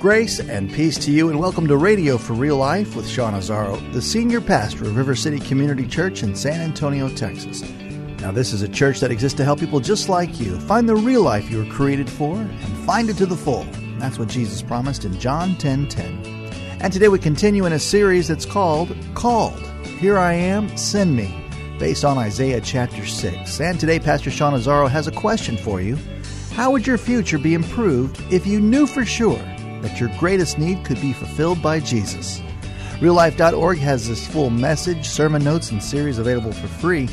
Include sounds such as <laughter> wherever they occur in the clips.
Grace and peace to you, and welcome to Radio for Real Life with Sean Azzaro, the senior pastor of River City Community Church in San Antonio, Texas. Now, this is a church that exists to help people just like you find the real life you were created for and find it to the full. That's what Jesus promised in John 10 10. And today we continue in a series that's called Called. Here I am, send me, based on Isaiah chapter 6. And today, Pastor Sean Azzaro has a question for you. How would your future be improved if you knew for sure that your greatest need could be fulfilled by Jesus. RealLife.org has this full message, sermon notes, and series available for free.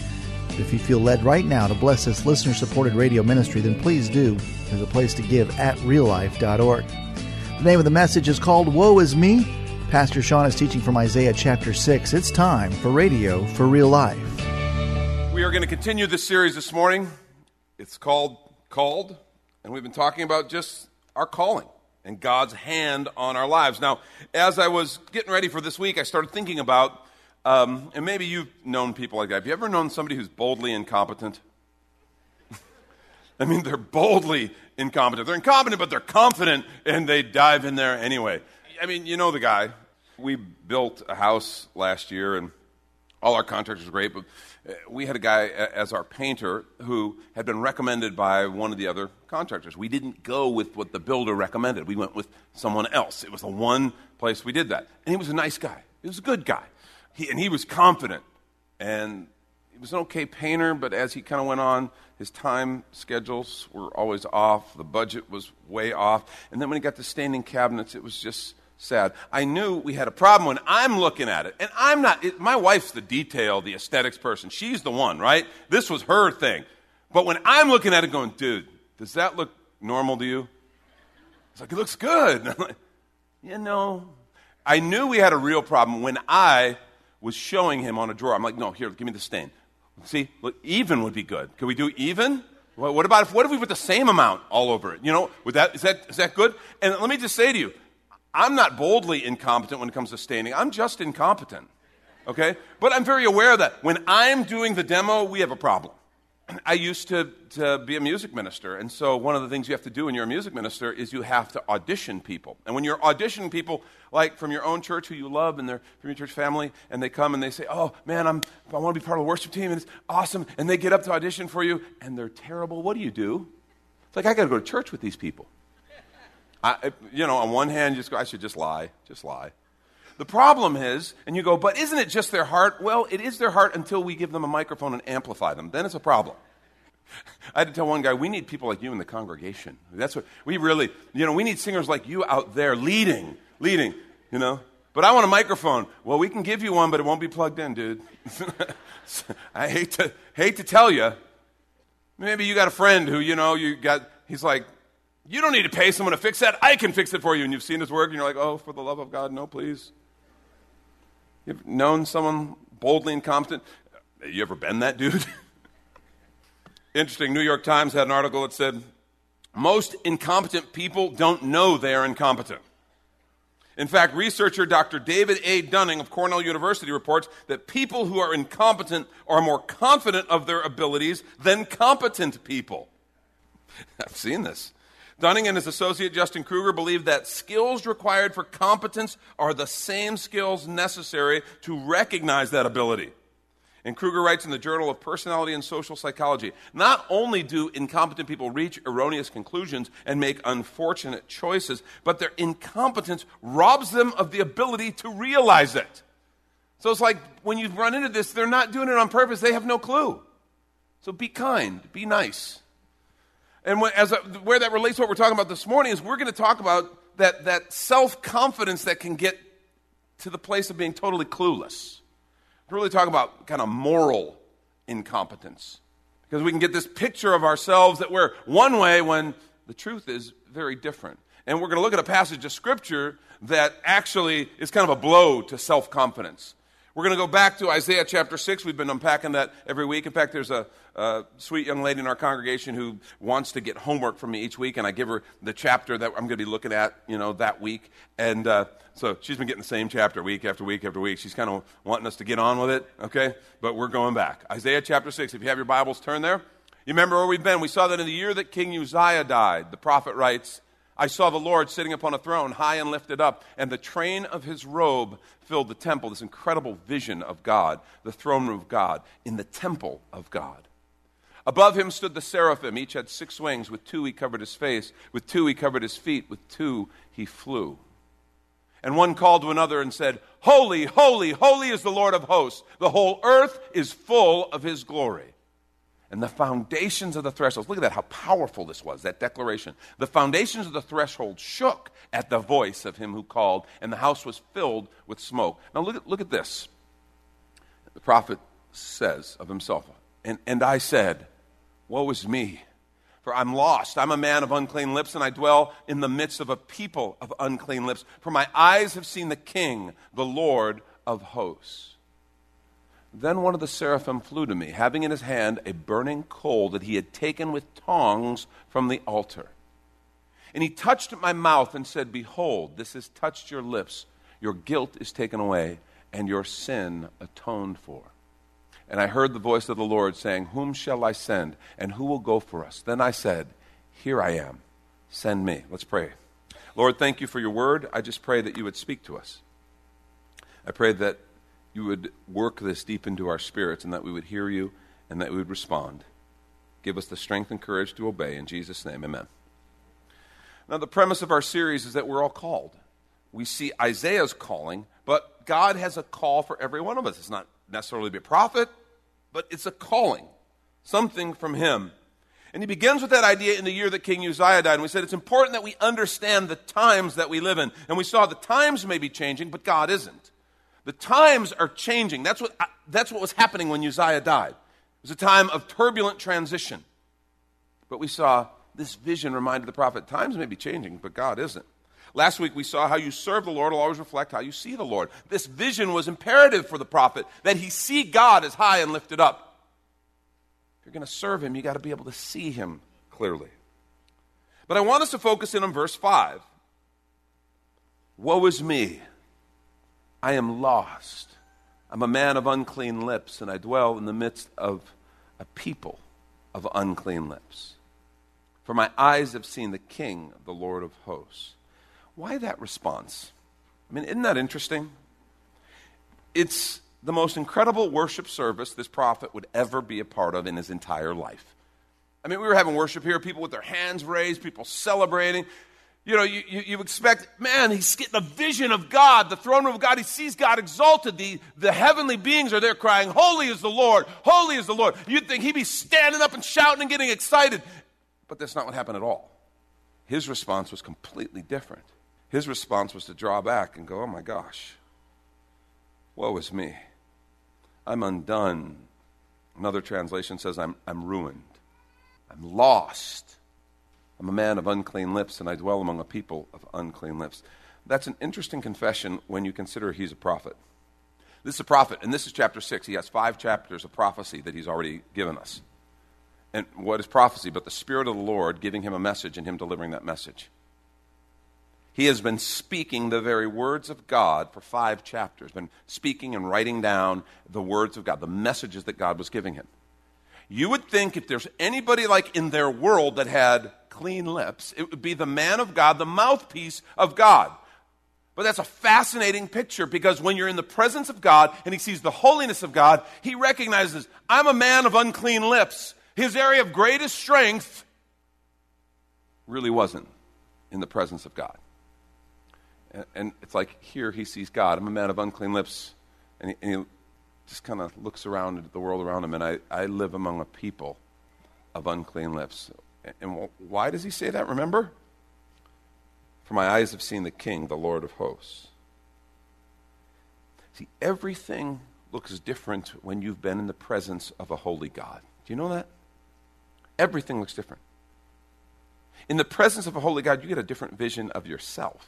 If you feel led right now to bless this listener supported radio ministry, then please do. There's a place to give at reallife.org. The name of the message is called Woe is Me. Pastor Sean is teaching from Isaiah chapter 6. It's time for Radio for Real Life. We are going to continue this series this morning. It's called Called, and we've been talking about just our calling and God's hand on our lives. Now, as I was getting ready for this week, I started thinking about, um, and maybe you've known people like that. Have you ever known somebody who's boldly incompetent? <laughs> I mean, they're boldly incompetent. They're incompetent, but they're confident, and they dive in there anyway. I mean, you know the guy. We built a house last year, and all our contractors were great, but Uh, we had a guy uh, as our painter who had been recommended by one of the other contractors. We didn't go with what the builder recommended. We went with someone else. It was the one place we did that. And he was a nice guy. He was a good guy. He, and he was confident. And he was an okay painter, but as he kind of went on, his time schedules were always off. The budget was way off. And then when he got to staining cabinets, it was just sad. I knew we had a problem when I'm looking at it. And I'm not, it, my wife's the detail, the aesthetics person. She's the one, right? This was her thing. But when I'm looking at it going, dude, does that look normal to you? It's like, it looks good. <laughs> And I'm like, you know, I knew we had a real problem when I was showing him on a drawer. I'm like, no, here, give me the stain. See, look, even would be good. Can we do even? What about if, what if we put the same amount all over it? You know, would that, is, that, is that good? And let me just say to you, I'm not boldly incompetent when it comes to staining. I'm just incompetent. Okay? But I'm very aware that when I'm doing the demo, we have a problem. <clears throat> I used to, to be a music minister, and so one of the things you have to do when you're a music minister is you have to audition people. And when you're auditioning people, like from your own church who you love and they're from your church family, and they come and they say, Oh, man, I'm, I want to be part of the worship team, and it's awesome. And they get up to audition for you, and they're terrible. What do you do? It's like, I got to go to church with these people. I, you know, on one hand, you just go, I should just lie, just lie. The problem is, and you go, but isn't it just their heart? Well, it is their heart until we give them a microphone and amplify them. Then it's a problem. <laughs> I had to tell one guy, we need people like you in the congregation. That's what we really, you know, we need singers like you out there leading, leading, you know. But I want a microphone. Well, we can give you one, but it won't be plugged in, dude. <laughs> I hate to hate to tell you. Maybe you got a friend who, you know, you got he's like you don't need to pay someone to fix that. I can fix it for you. And you've seen his work, and you're like, oh, for the love of God, no, please. You've known someone boldly incompetent? Have You ever been that dude? <laughs> Interesting. New York Times had an article that said, most incompetent people don't know they are incompetent. In fact, researcher Dr. David A. Dunning of Cornell University reports that people who are incompetent are more confident of their abilities than competent people. <laughs> I've seen this. Dunning and his associate Justin Kruger believe that skills required for competence are the same skills necessary to recognize that ability. And Kruger writes in the Journal of Personality and Social Psychology not only do incompetent people reach erroneous conclusions and make unfortunate choices, but their incompetence robs them of the ability to realize it. So it's like when you run into this, they're not doing it on purpose, they have no clue. So be kind, be nice. And when, as a, where that relates to what we're talking about this morning is we're going to talk about that, that self confidence that can get to the place of being totally clueless. We're really talking about kind of moral incompetence. Because we can get this picture of ourselves that we're one way when the truth is very different. And we're going to look at a passage of Scripture that actually is kind of a blow to self confidence. We're going to go back to Isaiah chapter 6. We've been unpacking that every week. In fact, there's a, a, sweet young lady in our congregation who wants to get homework from me each week, and I give her the chapter that I'm going to be looking at, you know, that week. And uh, so she's been getting the same chapter week after week after week. She's kind of wanting us to get on with it, okay? But we're going back. Isaiah chapter 6. If you have your Bibles, turn there. You remember where we've been? We saw that in the year that King Uzziah died, the prophet writes, I saw the Lord sitting upon a throne, high and lifted up, and the train of his robe filled the temple. This incredible vision of God, the throne room of God, in the temple of God. Above him stood the seraphim. Each had six wings. With two he covered his face, with two he covered his feet, with two he flew. And one called to another and said, Holy, holy, holy is the Lord of hosts. The whole earth is full of his glory and the foundations of the thresholds. Look at that, how powerful this was, that declaration. The foundations of the threshold shook at the voice of him who called, and the house was filled with smoke. Now, look at, look at this. The prophet says of himself, and, and I said, Woe is me, for I'm lost. I'm a man of unclean lips, and I dwell in the midst of a people of unclean lips. For my eyes have seen the King, the Lord of hosts. Then one of the seraphim flew to me, having in his hand a burning coal that he had taken with tongs from the altar. And he touched my mouth and said, Behold, this has touched your lips. Your guilt is taken away, and your sin atoned for. And I heard the voice of the Lord saying, Whom shall I send, and who will go for us? Then I said, Here I am. Send me. Let's pray. Lord, thank you for your word. I just pray that you would speak to us. I pray that you would work this deep into our spirits and that we would hear you and that we would respond. Give us the strength and courage to obey. In Jesus' name, amen. Now, the premise of our series is that we're all called. We see Isaiah's calling, but God has a call for every one of us. It's not necessarily be a prophet, but it's a calling, something from Him. And he begins with that idea in the year that King Uzziah died. And we said it's important that we understand the times that we live in. And we saw the times may be changing, but God isn't. The times are changing. That's what, uh, that's what was happening when Uzziah died. It was a time of turbulent transition. But we saw this vision reminded the prophet times may be changing, but God isn't. Last week we saw how you serve the Lord will always reflect how you see the Lord. This vision was imperative for the prophet that he see God as high and lifted up. If you're going to serve him, you got to be able to see him clearly. But I want us to focus in on verse 5. Woe is me. I am lost. I'm a man of unclean lips, and I dwell in the midst of a people of unclean lips. For my eyes have seen the King, the Lord of hosts. Why that response? I mean, isn't that interesting? It's the most incredible worship service this prophet would ever be a part of in his entire life. I mean, we were having worship here, people with their hands raised, people celebrating you know, you, you, you, expect, man, he's getting a vision of God, the throne room of God. He sees God exalted. The, the heavenly beings are there crying, Holy is the Lord, holy is the Lord. You'd think he'd be standing up and shouting and getting excited. But that's not what happened at all. His response was completely different. His response was to draw back and go, Oh my gosh, woe is me. I'm undone. Another translation says, I'm, I'm ruined. I'm lost. I'm a man of unclean lips, and I dwell among a people of unclean lips. That's an interesting confession when you consider he's a prophet. This is a prophet, and this is chapter 6. He has five chapters of prophecy that he's already given us. And what is prophecy but the Spirit of the Lord giving him a message and him delivering that message? He has been speaking the very words of God for five chapters, been speaking and writing down the words of God, the messages that God was giving him. You would think if there's anybody like in their world that had clean lips, it would be the man of God, the mouthpiece of God. But that's a fascinating picture because when you're in the presence of God and he sees the holiness of God, he recognizes, I'm a man of unclean lips. His area of greatest strength really wasn't in the presence of God. And, it's like here he sees God. I'm a man of unclean lips. And he, and he just kind of looks around at the world around him, and I, I live among a people of unclean lips. And why does he say that? Remember? For my eyes have seen the King, the Lord of hosts. See, everything looks different when you've been in the presence of a holy God. Do you know that? Everything looks different. In the presence of a holy God, you get a different vision of yourself.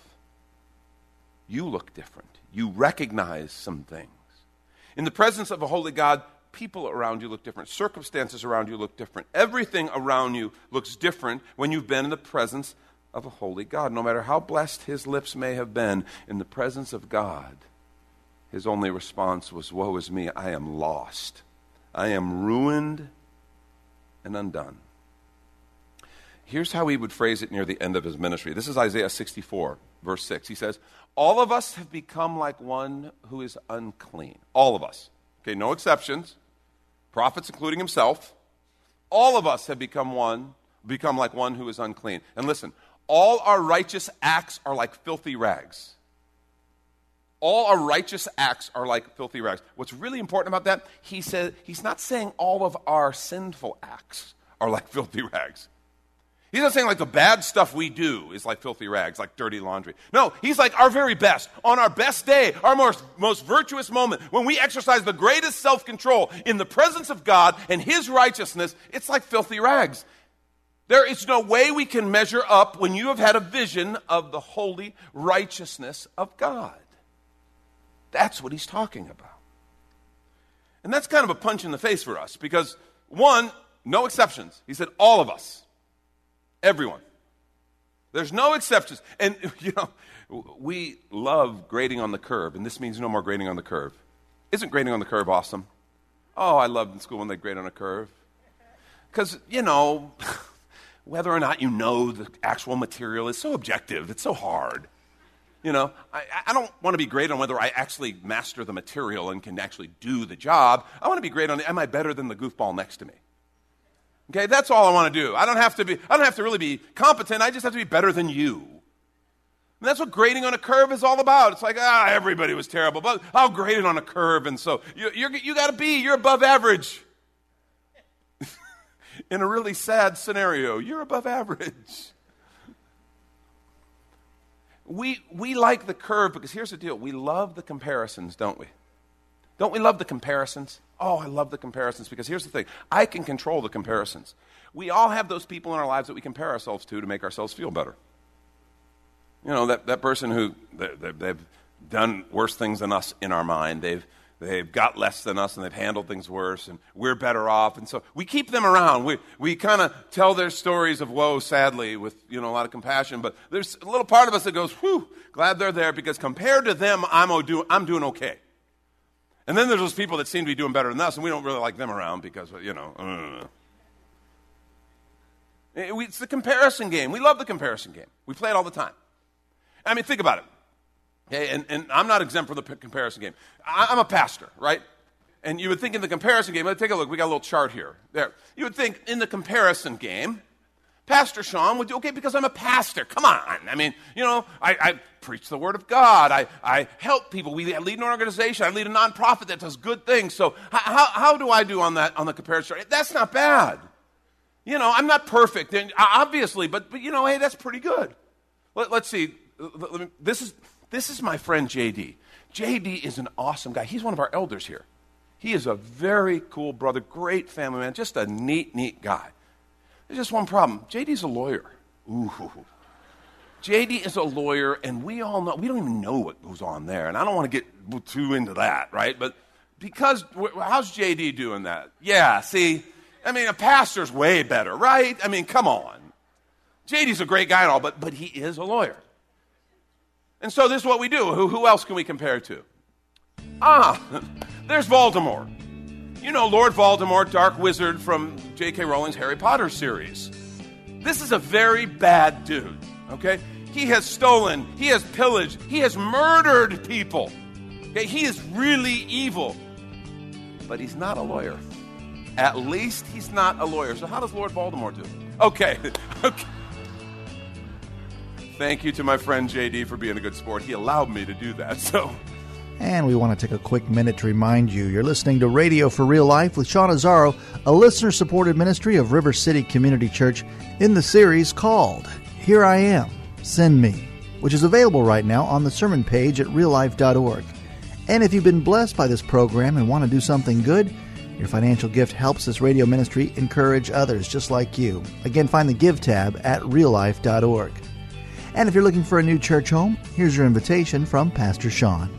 You look different. You recognize some things. In the presence of a holy God, people around you look different. Circumstances around you look different. Everything around you looks different when you've been in the presence of a holy God. No matter how blessed his lips may have been in the presence of God, his only response was, Woe is me, I am lost. I am ruined and undone. Here's how he would phrase it near the end of his ministry. This is Isaiah 64, verse 6. He says, All of us have become like one who is unclean. All of us. Okay, no exceptions. Prophets, including himself. All of us have become one, become like one who is unclean. And listen, all our righteous acts are like filthy rags. All our righteous acts are like filthy rags. What's really important about that, he says he's not saying all of our sinful acts are like <laughs> filthy rags. He's not saying like the bad stuff we do is like filthy rags, like dirty laundry. No, he's like our very best. On our best day, our most, most virtuous moment, when we exercise the greatest self control in the presence of God and his righteousness, it's like filthy rags. There is no way we can measure up when you have had a vision of the holy righteousness of God. That's what he's talking about. And that's kind of a punch in the face for us because, one, no exceptions. He said, all of us, everyone. There's no exceptions. And, <laughs> you know, we love grading on the curve, and this means no more grading on the curve. Isn't grading on the curve awesome? Oh, I loved in school when they grade on a curve. Because, you know, <laughs> whether or not you know the actual material is so objective, it's so hard. You know, I, I don't want to be great on whether I actually master the material and can actually do the job. I want to be great on am I better than the goofball next to me? Okay, that's all I want to do. I don't have to be I don't have to really be competent. I just have to be better than you. And that's what grading on a curve is all about. It's like, ah, everybody was terrible, but I'll grade it on a curve, and so you, you're, you got to be, you're above average. <laughs> In a really sad scenario, you're above average we, we like the curve because here's the deal we love the comparisons, don't we? Don't we love the comparisons? Oh, I love the comparisons because here's the thing. I can control the comparisons. We all have those people in our lives that we compare ourselves to to make ourselves feel better. You know, that, that person who they, they've done worse things than us in our mind, they've they've got less than us and they've handled things worse and we're better off. And so we keep them around. We, we kind of tell their stories of woe sadly with you know a lot of compassion. But there's a little part of us that goes whew glad they're there because compared to them i'm, I'm doing okay and then there's those people that seem to be doing better than us and we don't really like them around because you know uh. it's the comparison game we love the comparison game we play it all the time i mean think about it Okay, and, and I'm not exempt from the comparison game. I, I'm a pastor, right? And you would think in the comparison game, let's take a look. We got a little chart here. There. You would think in the comparison game, Pastor Sean would do, okay, because I'm a pastor. Come on. I mean, you know, I, I preach the Word of God. I, I help people. We lead an organization. I lead a nonprofit that does good things. So how, how do I do on that, on the comparison? That's not bad. You know, I'm not perfect, and uh, obviously, but, but you know, hey, that's pretty good. Let, us see. This is this is my friend JD. JD is an awesome guy. He's one of our elders here. He is a very cool brother, great family man, just a neat, neat guy. There's just one problem JD's a lawyer. Ooh. JD is a lawyer, and we all know, we don't even know what goes on there. And I don't want to get too into that, right? But because, how's JD doing that? Yeah, see, I mean, a pastor's way better, right? I mean, come on. JD's a great guy and all, but, but he is a lawyer. And so this is what we do. Who, who else can we compare to? Ah, <laughs> there's Voldemort. You know Lord Voldemort, Dark Wizard from J.K. Rowling's Harry Potter series. This is a very bad dude, okay? He has stolen, he has pillaged, he has murdered people. Okay, he is really evil. But he's not a lawyer. At least he's not a lawyer. So how does Lord Voldemort do? Okay. <laughs> okay. Thank you to my friend JD for being a good sport. He allowed me to do that. <laughs> So. And we want to take a quick minute to remind you you're listening to Radio for Real Life with Sean Azzaro, a listener supported ministry of River City Community Church, in the series called Here I Am, Send Me, which is available right now on the sermon page at reallife.org. And if you've been blessed by this program and want to do something good, your financial gift helps this radio ministry encourage others just like you. Again, find the Give tab at reallife.org. And if you're looking for a new church home, here's your invitation from Pastor Sean.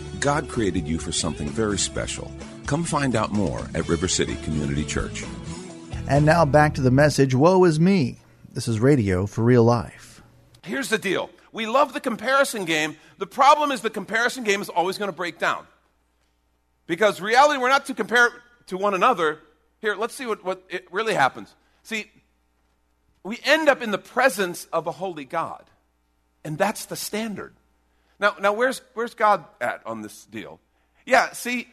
God created you for something very special. Come find out more at River City Community Church. And now back to the message Woe is me. This is radio for real life. Here's the deal we love the comparison game. The problem is the comparison game is always going to break down. Because reality, we're not to compare to one another. Here, let's see what, what it really happens. See, we end up in the presence of a holy God, and that's the standard. Now, now where's, where's God at on this deal? Yeah, see,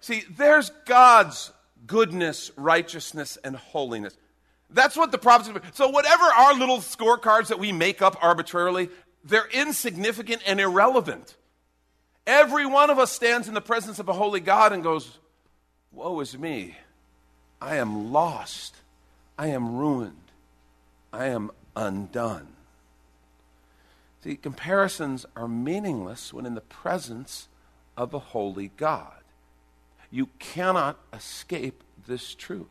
see, there's God's goodness, righteousness, and holiness. That's what the prophecy. So whatever our little scorecards that we make up arbitrarily, they're insignificant and irrelevant. Every one of us stands in the presence of a holy God and goes, Woe is me. I am lost. I am ruined. I am undone. See, comparisons are meaningless when in the presence of a holy God. You cannot escape this truth.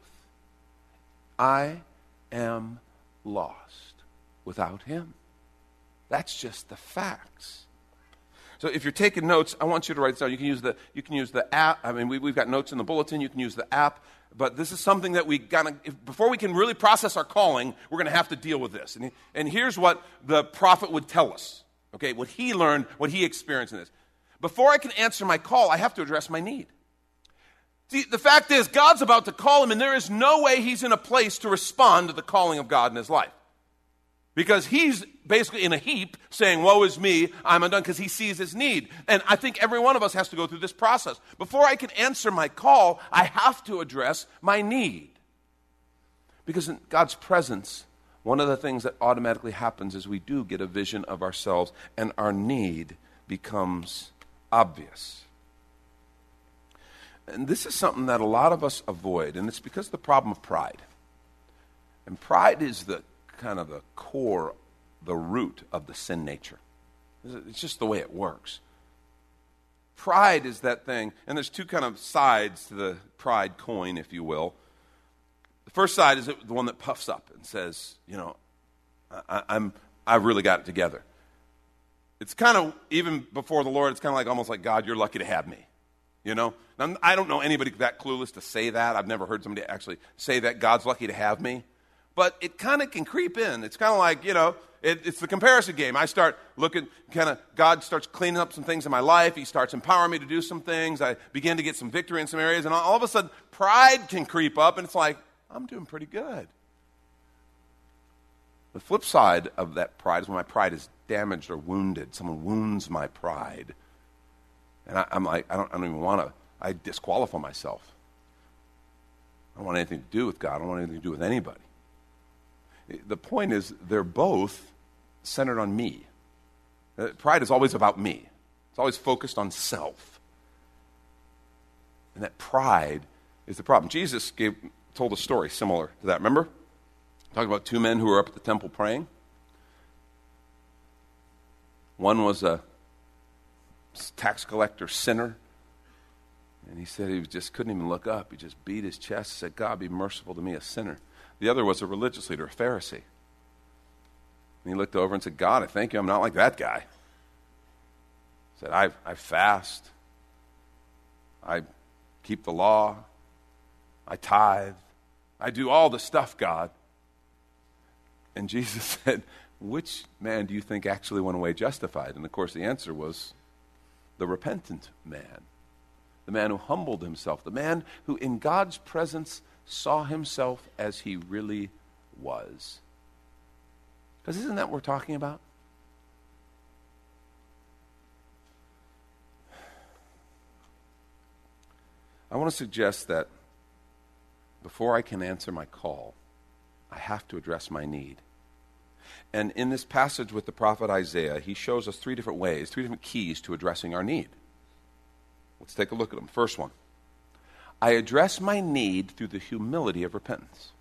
I am lost without Him. That's just the facts. So if you're taking notes, I want you to write this down. You can use the, you can use the app. I mean, we, have got notes in the bulletin. You can use the app. But this is something that we got to, before we can really process our calling, we're going to have to deal with this. And, and here's what the prophet would tell us, okay, what he learned, what he experienced in this. Before I can answer my call, I have to address my need. See, the fact is, God's about to call him, and there is no way he's in a place to respond to the calling of God in his life. Because he's basically in a heap saying, Woe is me, I'm undone, because he sees his need. And I think every one of us has to go through this process. Before I can answer my call, I have to address my need. Because in God's presence, one of the things that automatically happens is we do get a vision of ourselves, and our need becomes obvious. And this is something that a lot of us avoid, and it's because of the problem of pride. And pride is the kind of the core, the root of the sin nature. It's just the way it works. Pride is that thing, and there's two kind of sides to the pride coin, if you will. The first side is the one that puffs up and says, you know, I, I'm, I've really got it together. It's kind of, even before the Lord, it's kind of like almost like, God, you're lucky to have me. You know? Now, I don't know anybody that clueless to say that. I've never heard somebody actually say that God's lucky to have me. But it kind of can creep in. It's kind of like, you know, it, it's the comparison game. I start looking, kind of, God starts cleaning up some things in my life. He starts empowering me to do some things. I begin to get some victory in some areas. And all of a sudden, pride can creep up, and it's like, I'm doing pretty good. The flip side of that pride is when my pride is damaged or wounded. Someone wounds my pride. And I, am like, I don't, I don't even want to, I disqualify myself. I don't want anything to do with God. I don't want anything to do with anybody. The point is, they're both centered on me. Uh, pride is always about me, it's always focused on self. And that pride is the problem. Jesus gave, told a story similar to that. Remember? Talking about two men who were up at the temple praying. One was a tax collector sinner. And he said he just couldn't even look up. He just beat his chest and said, God, be merciful to me, a sinner. The other was a religious leader, a Pharisee. And he looked over and said, God, I thank you, I'm not like that guy. He said, I, I fast, I keep the law, I tithe, I do all the stuff, God. And Jesus <laughs> said, Which man do you think actually went away justified? And of course, the answer was the repentant man, the man who humbled himself, the man who in God's presence saw himself as he really was. Because isn't that what we're talking about? I want to suggest that before I can answer my call, I have to address my need. And in this passage with the prophet Isaiah, he shows us three different ways, three different keys to addressing our need. Let's take a look at them. First one I address my need through the humility of repentance.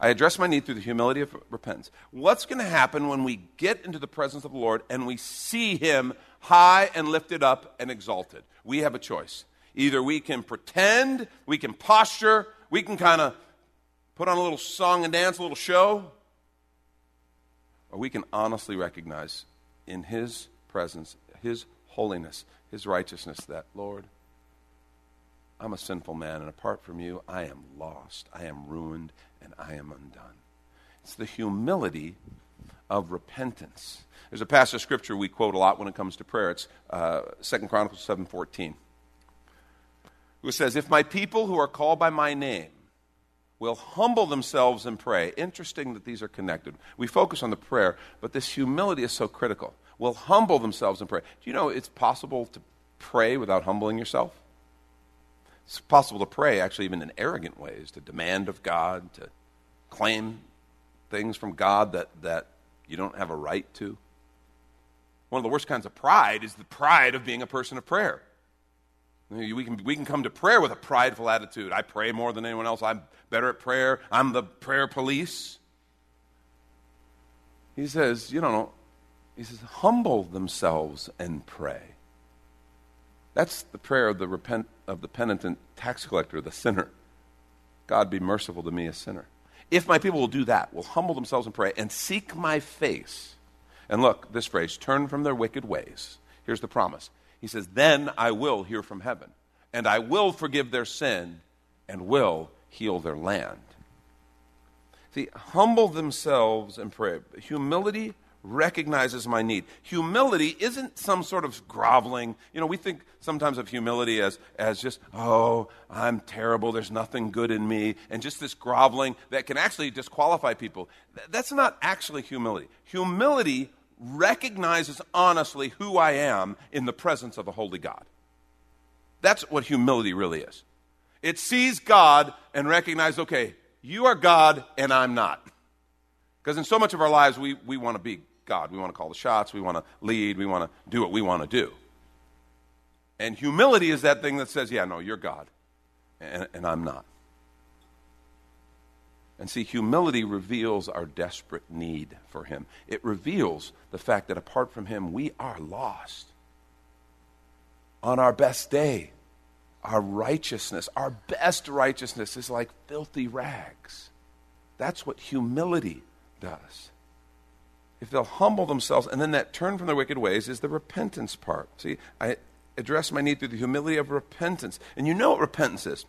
I address my need through the humility of repentance. What's going to happen when we get into the presence of the Lord and we see Him high and lifted up and exalted? We have a choice. Either we can pretend, we can posture, we can kind of put on a little song and dance, a little show, or we can honestly recognize in His presence, His holiness, His righteousness that, Lord, I'm a sinful man, and apart from you, I am lost, I am ruined, and I am undone. It's the humility of repentance. There's a passage of scripture we quote a lot when it comes to prayer. It's uh, 2 Chronicles 7.14, who says, If my people who are called by my name will humble themselves and pray. Interesting that these are connected. We focus on the prayer, but this humility is so critical. Will humble themselves and pray. Do you know it's possible to pray without humbling yourself? It's possible to pray, actually, even in arrogant ways, to demand of God, to claim things from God that, that you don't have a right to. One of the worst kinds of pride is the pride of being a person of prayer. We can, we can come to prayer with a prideful attitude. I pray more than anyone else. I'm better at prayer. I'm the prayer police. He says, you know, he says, humble themselves and pray. That's the prayer of the, repent, of the penitent tax collector, the sinner. God be merciful to me, a sinner. If my people will do that, will humble themselves and pray, and seek my face. And look, this phrase, turn from their wicked ways. Here's the promise he says, Then I will hear from heaven, and I will forgive their sin, and will heal their land. See, humble themselves and pray. Humility recognizes my need. Humility isn't some sort of groveling. You know, we think sometimes of humility as, as just, oh, I'm terrible, there's nothing good in me, and just this groveling that can actually disqualify people. That's not actually humility. Humility recognizes honestly who I am in the presence of a holy God. That's what humility really is. It sees God and recognizes, okay, you are God and I'm not. Because in so much of our lives, we, we want to be God. We want to call the shots. We want to lead. We want to do what we want to do. And humility is that thing that says, yeah, no, you're God and, and I'm not. And see, humility reveals our desperate need for Him. It reveals the fact that apart from Him, we are lost. On our best day, our righteousness, our best righteousness, is like filthy rags. That's what humility does. If they'll humble themselves, and then that turn from their wicked ways is the repentance part. See, I address my need through the humility of repentance. And you know what repentance is.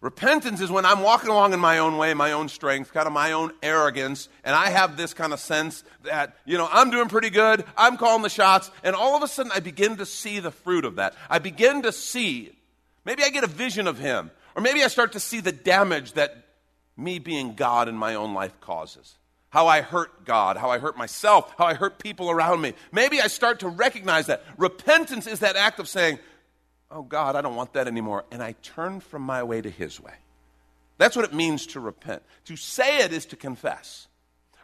Repentance is when I'm walking along in my own way, my own strength, kind of my own arrogance, and I have this kind of sense that, you know, I'm doing pretty good, I'm calling the shots, and all of a sudden I begin to see the fruit of that. I begin to see, maybe I get a vision of Him, or maybe I start to see the damage that me being God in my own life causes. How I hurt God, how I hurt myself, how I hurt people around me. Maybe I start to recognize that. Repentance is that act of saying, oh God, I don't want that anymore. And I turn from my way to his way. That's what it means to repent. To say it is to confess.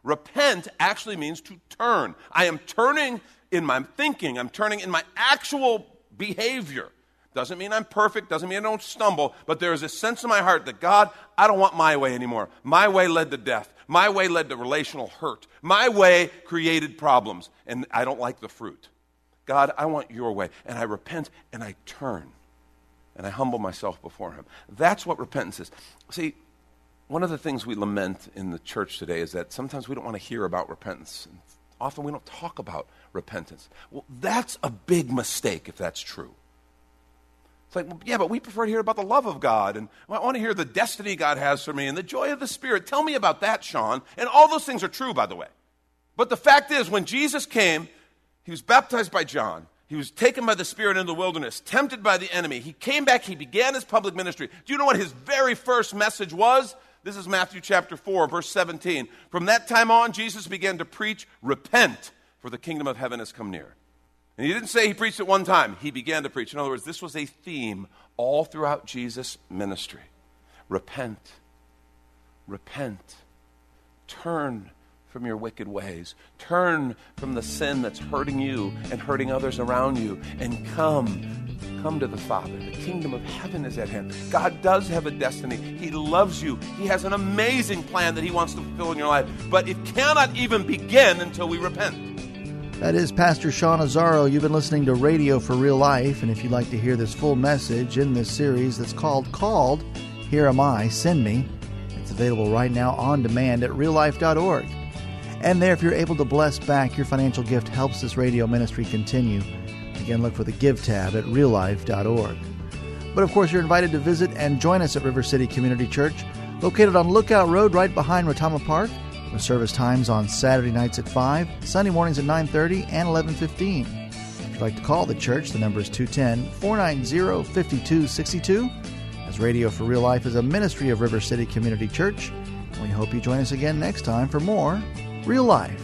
Repent actually means to turn. I am turning in my thinking, I'm turning in my actual behavior. Doesn't mean I'm perfect, doesn't mean I don't stumble, but there is a sense in my heart that God, I don't want my way anymore. My way led to death. My way led to relational hurt. My way created problems, and I don't like the fruit. God, I want your way. And I repent and I turn and I humble myself before Him. That's what repentance is. See, one of the things we lament in the church today is that sometimes we don't want to hear about repentance. Often we don't talk about repentance. Well, that's a big mistake if that's true. It's like, yeah, but we prefer to hear about the love of God, and I want to hear the destiny God has for me and the joy of the Spirit. Tell me about that, Sean. And all those things are true, by the way. But the fact is, when Jesus came, he was baptized by John. He was taken by the Spirit into the wilderness, tempted by the enemy. He came back, he began his public ministry. Do you know what his very first message was? This is Matthew chapter 4, verse 17. From that time on, Jesus began to preach, Repent, for the kingdom of heaven has come near. And he didn't say he preached it one time, he began to preach. In other words, this was a theme all throughout Jesus' ministry. Repent, repent, turn from your wicked ways, turn from the sin that's hurting you and hurting others around you, and come. Come to the Father. The kingdom of heaven is at hand. God does have a destiny. He loves you. He has an amazing plan that He wants to fulfill in your life, but it cannot even begin until we repent. That is Pastor Sean Azzaro. You've been listening to Radio for Real Life, and if you'd like to hear this full message in this series that's called Called, Here Am I, Send Me, it's available right now on demand at reallife.org. And there, if you're able to bless back, your financial gift helps this radio ministry continue. Again, look for the Give tab at reallife.org. But of course, you're invited to visit and join us at River City Community Church, located on Lookout Road right behind Retama Park with service times on Saturday nights at 5, Sunday mornings at 9.30 and 11.15. If you'd like to call the church, the number is 210-490-5262. As Radio for Real Life is a ministry of River City Community Church, we hope you join us again next time for more Real Life.